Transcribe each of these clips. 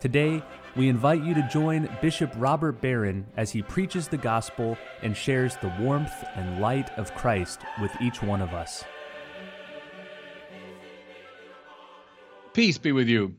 Today, we invite you to join Bishop Robert Barron as he preaches the gospel and shares the warmth and light of Christ with each one of us. Peace be with you.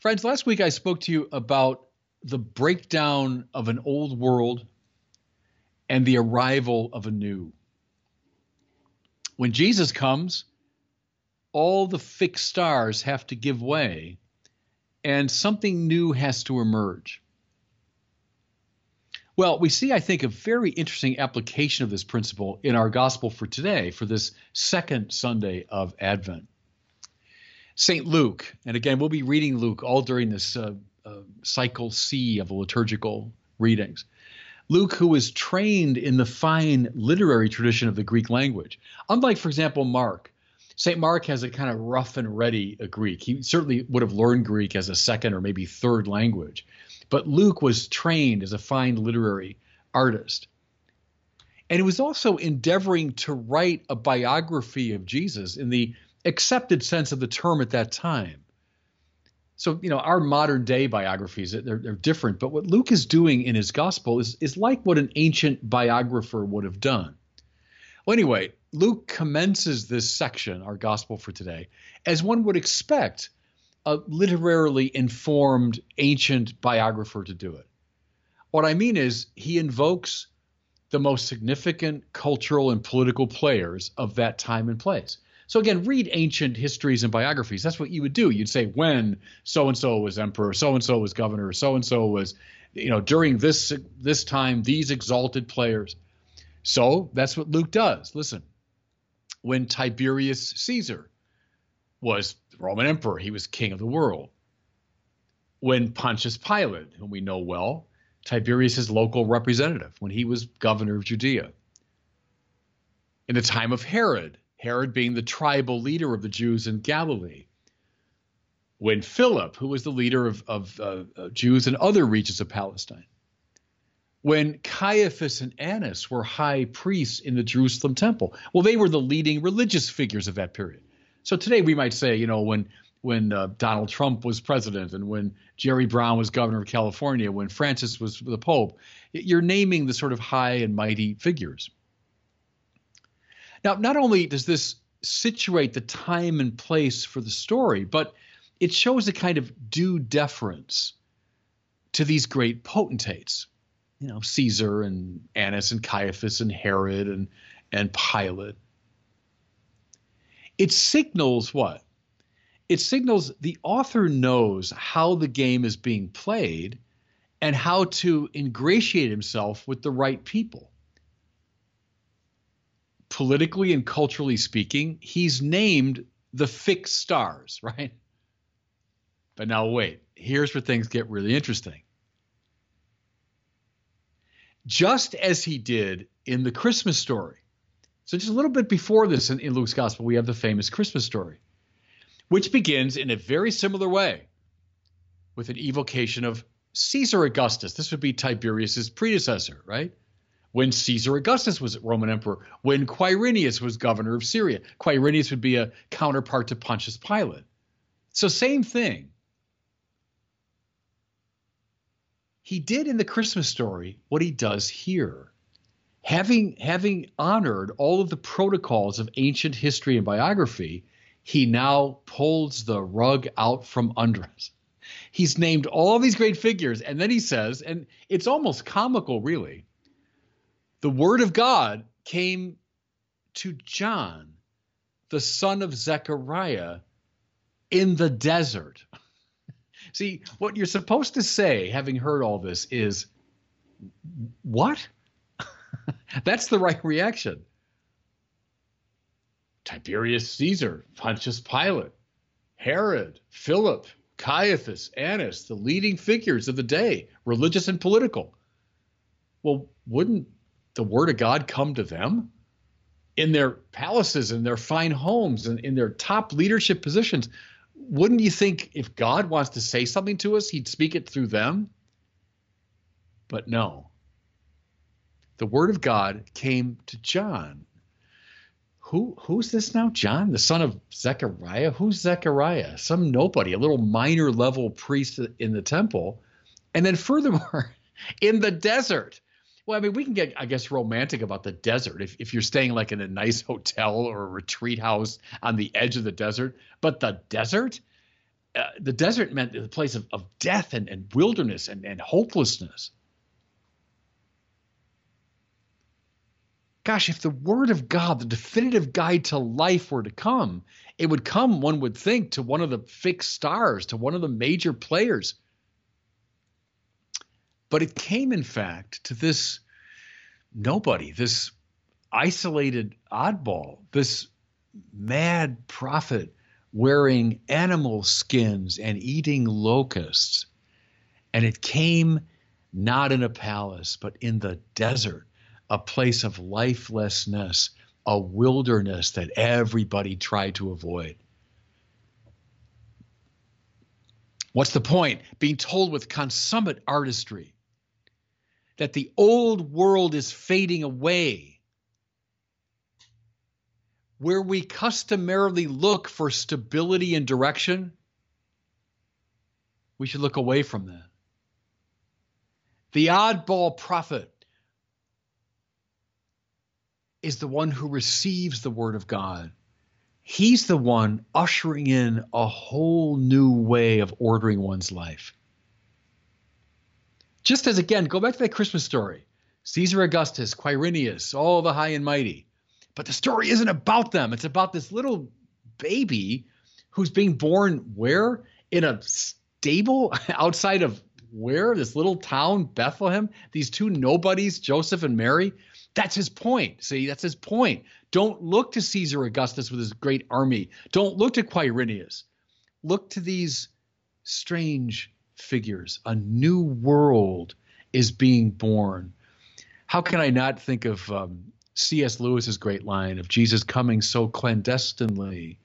Friends, last week I spoke to you about the breakdown of an old world and the arrival of a new. When Jesus comes, all the fixed stars have to give way and something new has to emerge. Well, we see, I think, a very interesting application of this principle in our gospel for today, for this second Sunday of Advent. St. Luke, and again, we'll be reading Luke all during this uh, uh, cycle C of the liturgical readings. Luke, who was trained in the fine literary tradition of the Greek language, unlike, for example, Mark, St. Mark has a kind of rough and ready a Greek. He certainly would have learned Greek as a second or maybe third language. But Luke was trained as a fine literary artist. And he was also endeavoring to write a biography of Jesus in the accepted sense of the term at that time. So, you know, our modern day biographies, they're, they're different, but what Luke is doing in his gospel is, is like what an ancient biographer would have done. Well, anyway, Luke commences this section, our gospel for today, as one would expect a literarily informed ancient biographer to do it. What I mean is, he invokes the most significant cultural and political players of that time and place. So again, read ancient histories and biographies. That's what you would do. You'd say when so and so was emperor, so and so was governor, so and so was, you know, during this this time these exalted players. So that's what Luke does. Listen, when Tiberius Caesar was Roman emperor, he was king of the world. When Pontius Pilate, whom we know well, Tiberius's local representative, when he was governor of Judea. In the time of Herod, Herod being the tribal leader of the Jews in Galilee. When Philip, who was the leader of, of uh, Jews in other regions of Palestine when Caiaphas and Annas were high priests in the Jerusalem temple. Well, they were the leading religious figures of that period. So today we might say, you know, when when uh, Donald Trump was president and when Jerry Brown was governor of California, when Francis was the pope, you're naming the sort of high and mighty figures. Now, not only does this situate the time and place for the story, but it shows a kind of due deference to these great potentates you know Caesar and Annas and Caiaphas and Herod and and Pilate. It signals what? It signals the author knows how the game is being played and how to ingratiate himself with the right people. Politically and culturally speaking, he's named the fixed stars, right? But now wait, here's where things get really interesting just as he did in the Christmas story. So, just a little bit before this in, in, Luke's gospel, we have the famous Christmas story, which begins in a very similar way with an evocation of Caesar Augustus. This would be Tiberius's predecessor, right? When Caesar Augustus was Roman emperor, when Quirinius was governor of Syria. Quirinius would be a counterpart to Pontius Pilate. So, same thing. He did in the Christmas story what he does here. Having, having honored all of the protocols of ancient history and biography, he now pulls the rug out from under us. He's named all these great figures, and then he says, and it's almost comical, really. The word of God came to John, the son of Zechariah, in the desert. See, what you're supposed to say, having heard all this, is what? That's the right reaction. Tiberius Caesar, Pontius Pilate, Herod, Philip, Caiaphas, Annas, the leading figures of the day, religious and political. Well, wouldn't the word of God come to them in their palaces, in their fine homes, and in their top leadership positions? Wouldn't you think if God wants to say something to us, he'd speak it through them? But no. The word of God came to John. Who who's this now? John, the son of Zechariah? Who's Zechariah? Some nobody, a little minor level priest in the temple. And then furthermore, in the desert. Well, I mean, we can get, I guess, romantic about the desert if, if you're staying like in a nice hotel or a retreat house on the edge of the desert. But the desert, uh, the desert meant the place of, of death and, and wilderness and, and hopelessness. Gosh, if the word of God, the definitive guide to life, were to come, it would come, one would think, to one of the fixed stars, to one of the major players. But it came, in fact, to this nobody, this isolated oddball, this mad prophet wearing animal skins and eating locusts. And it came not in a palace, but in the desert, a place of lifelessness, a wilderness that everybody tried to avoid. What's the point? Being told with consummate artistry that the old world is fading away, where we customarily look for stability and direction, we should look away from that. The oddball prophet is the one who receives the word of God. He's the one ushering in a whole new way of ordering one's life. Just as again, go back to that Christmas story Caesar Augustus, Quirinius, all the high and mighty. But the story isn't about them. It's about this little baby who's being born where? In a stable outside of where? This little town, Bethlehem. These two nobodies, Joseph and Mary. That's his point. See, that's his point. Don't look to Caesar Augustus with his great army. Don't look to Quirinius. Look to these strange figures. A new world is being born. How can I not think of um, C.S. Lewis's great line of Jesus coming so clandestinely,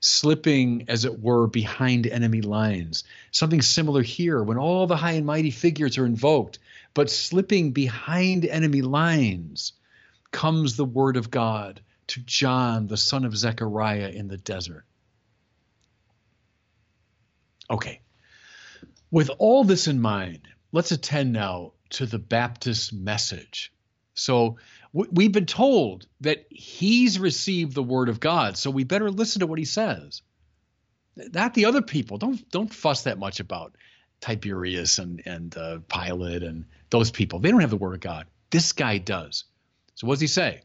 slipping, as it were, behind enemy lines? Something similar here when all the high and mighty figures are invoked, but slipping behind enemy lines comes the word of God to John, the son of Zechariah, in the desert. Okay, with all this in mind, let's attend now to the Baptist message. So we've been told that he's received the word of God, so we better listen to what he says. Not the other people. Don't don't fuss that much about Tiberius and and uh, Pilate and those people. They don't have the word of God. This guy does. So what does he say?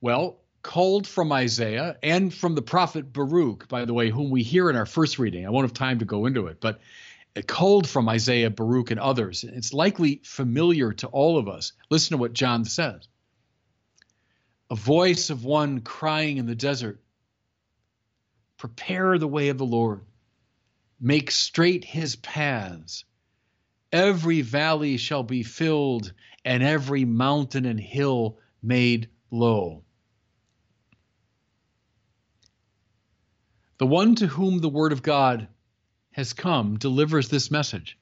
Well, called from Isaiah and from the prophet Baruch, by the way, whom we hear in our first reading. I won't have time to go into it, but culled from Isaiah, Baruch, and others. It's likely familiar to all of us. Listen to what John says A voice of one crying in the desert Prepare the way of the Lord, make straight his paths. Every valley shall be filled, and every mountain and hill made low. The one to whom the word of God has come delivers this message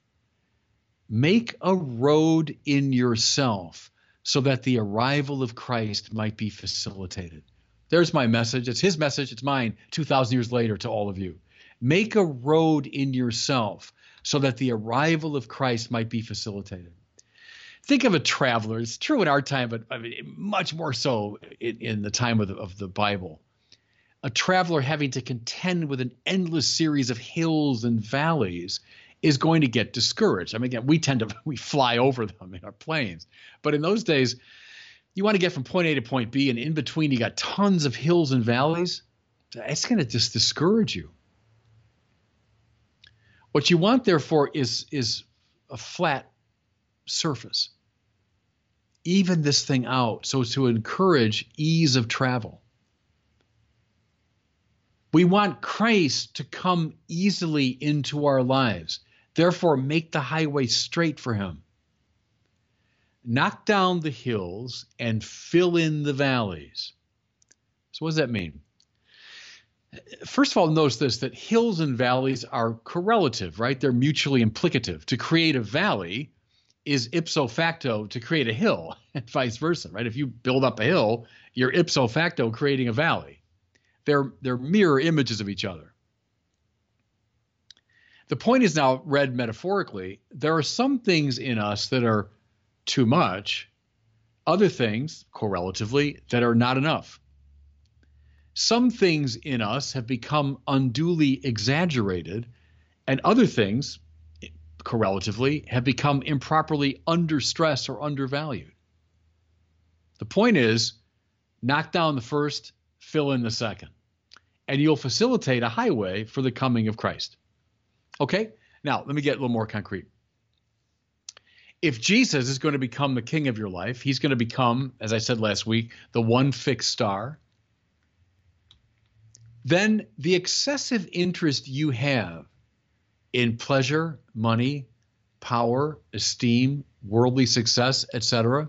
Make a road in yourself so that the arrival of Christ might be facilitated. There's my message. It's his message. It's mine 2,000 years later to all of you. Make a road in yourself so that the arrival of Christ might be facilitated. Think of a traveler. It's true in our time, but I mean, much more so in, in the time of the, of the Bible a traveler having to contend with an endless series of hills and valleys is going to get discouraged. I mean, again, we tend to we fly over them in our planes, but in those days, you want to get from point A to point B, and in between, you got tons of hills and valleys. It's going to just discourage you. What you want, therefore, is is a flat surface. Even this thing out so to encourage ease of travel. We want Christ to come easily into our lives. Therefore, make the highway straight for him. knock down the hills and fill in the valleys. So, what does that mean? First of all, notice this that hills and valleys are correlative, right? They're mutually implicative. To create a valley is ipso facto to create a hill, and vice versa, right? If you build up a hill, you're ipso facto creating a valley. They're, they're mirror images of each other. The point is now read metaphorically. There are some things in us that are too much, other things, correlatively, that are not enough. Some things in us have become unduly exaggerated, and other things, correlatively, have become improperly under stress or undervalued. The point is knock down the first, fill in the second, and you'll facilitate a highway for the coming of Christ. Okay, now let me get a little more concrete. If Jesus is going to become the king of your life, he's going to become, as I said last week, the one fixed star. Then the excessive interest you have in pleasure, money, power, esteem, worldly success, etc.,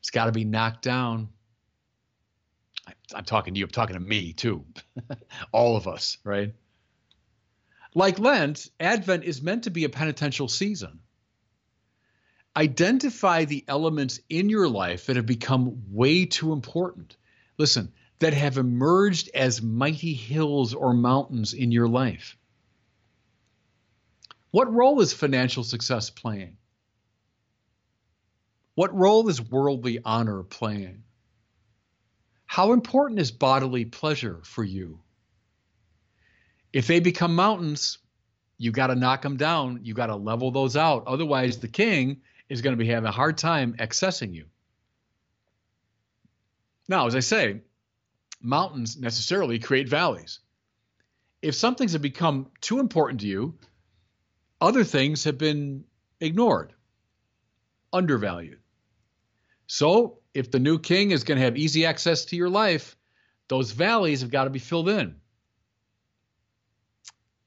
it's got to be knocked down. I'm talking to you, I'm talking to me too. All of us, right? Like Lent, Advent is meant to be a penitential season. Identify the elements in your life that have become way too important. Listen, that have emerged as mighty hills or mountains in your life. What role is financial success playing? What role is worldly honor playing? How important is bodily pleasure for you? If they become mountains, you got to knock them down. You got to level those out. Otherwise, the king is going to be having a hard time accessing you. Now, as I say, mountains necessarily create valleys. If some things have become too important to you, other things have been ignored, undervalued. So, if the new king is going to have easy access to your life, those valleys have got to be filled in.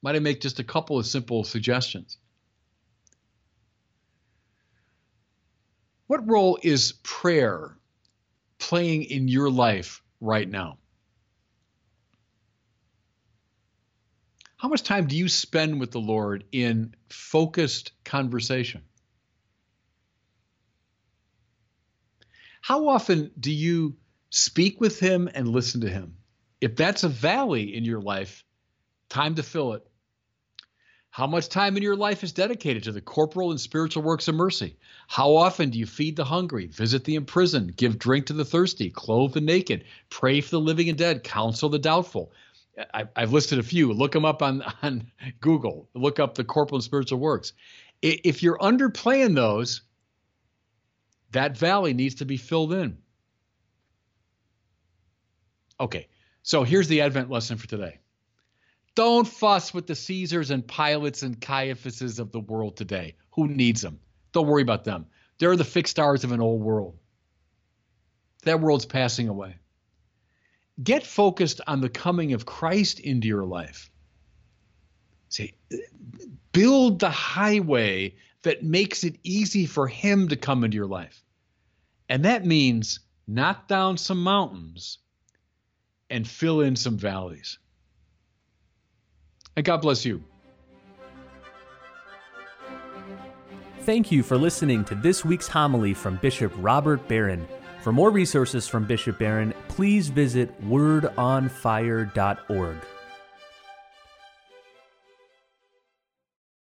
Might I make just a couple of simple suggestions? What role is prayer playing in your life right now? How much time do you spend with the Lord in focused conversation? How often do you speak with Him and listen to Him? If that's a valley in your life, time to fill it. How much time in your life is dedicated to the corporal and spiritual works of mercy? How often do you feed the hungry, visit the imprisoned, give drink to the thirsty, clothe the naked, pray for the living and dead, counsel the doubtful? I, have listed a few. Look them up on, on Google. Look up the corporal and spiritual works. If you're underplaying those, that valley needs to be filled in. Okay, so here's the Advent lesson for today. Don't fuss with the Caesars and Pilates and Caiaphases of the world today. Who needs them? Don't worry about them. They're the fixed stars of an old world. That world's passing away. Get focused on the coming of Christ into your life. See, build the highway that makes it easy for Him to come into your life. And that means knock down some mountains and fill in some valleys. And God bless you. Thank you for listening to this week's homily from Bishop Robert Barron. For more resources from Bishop Barron, please visit wordonfire.org.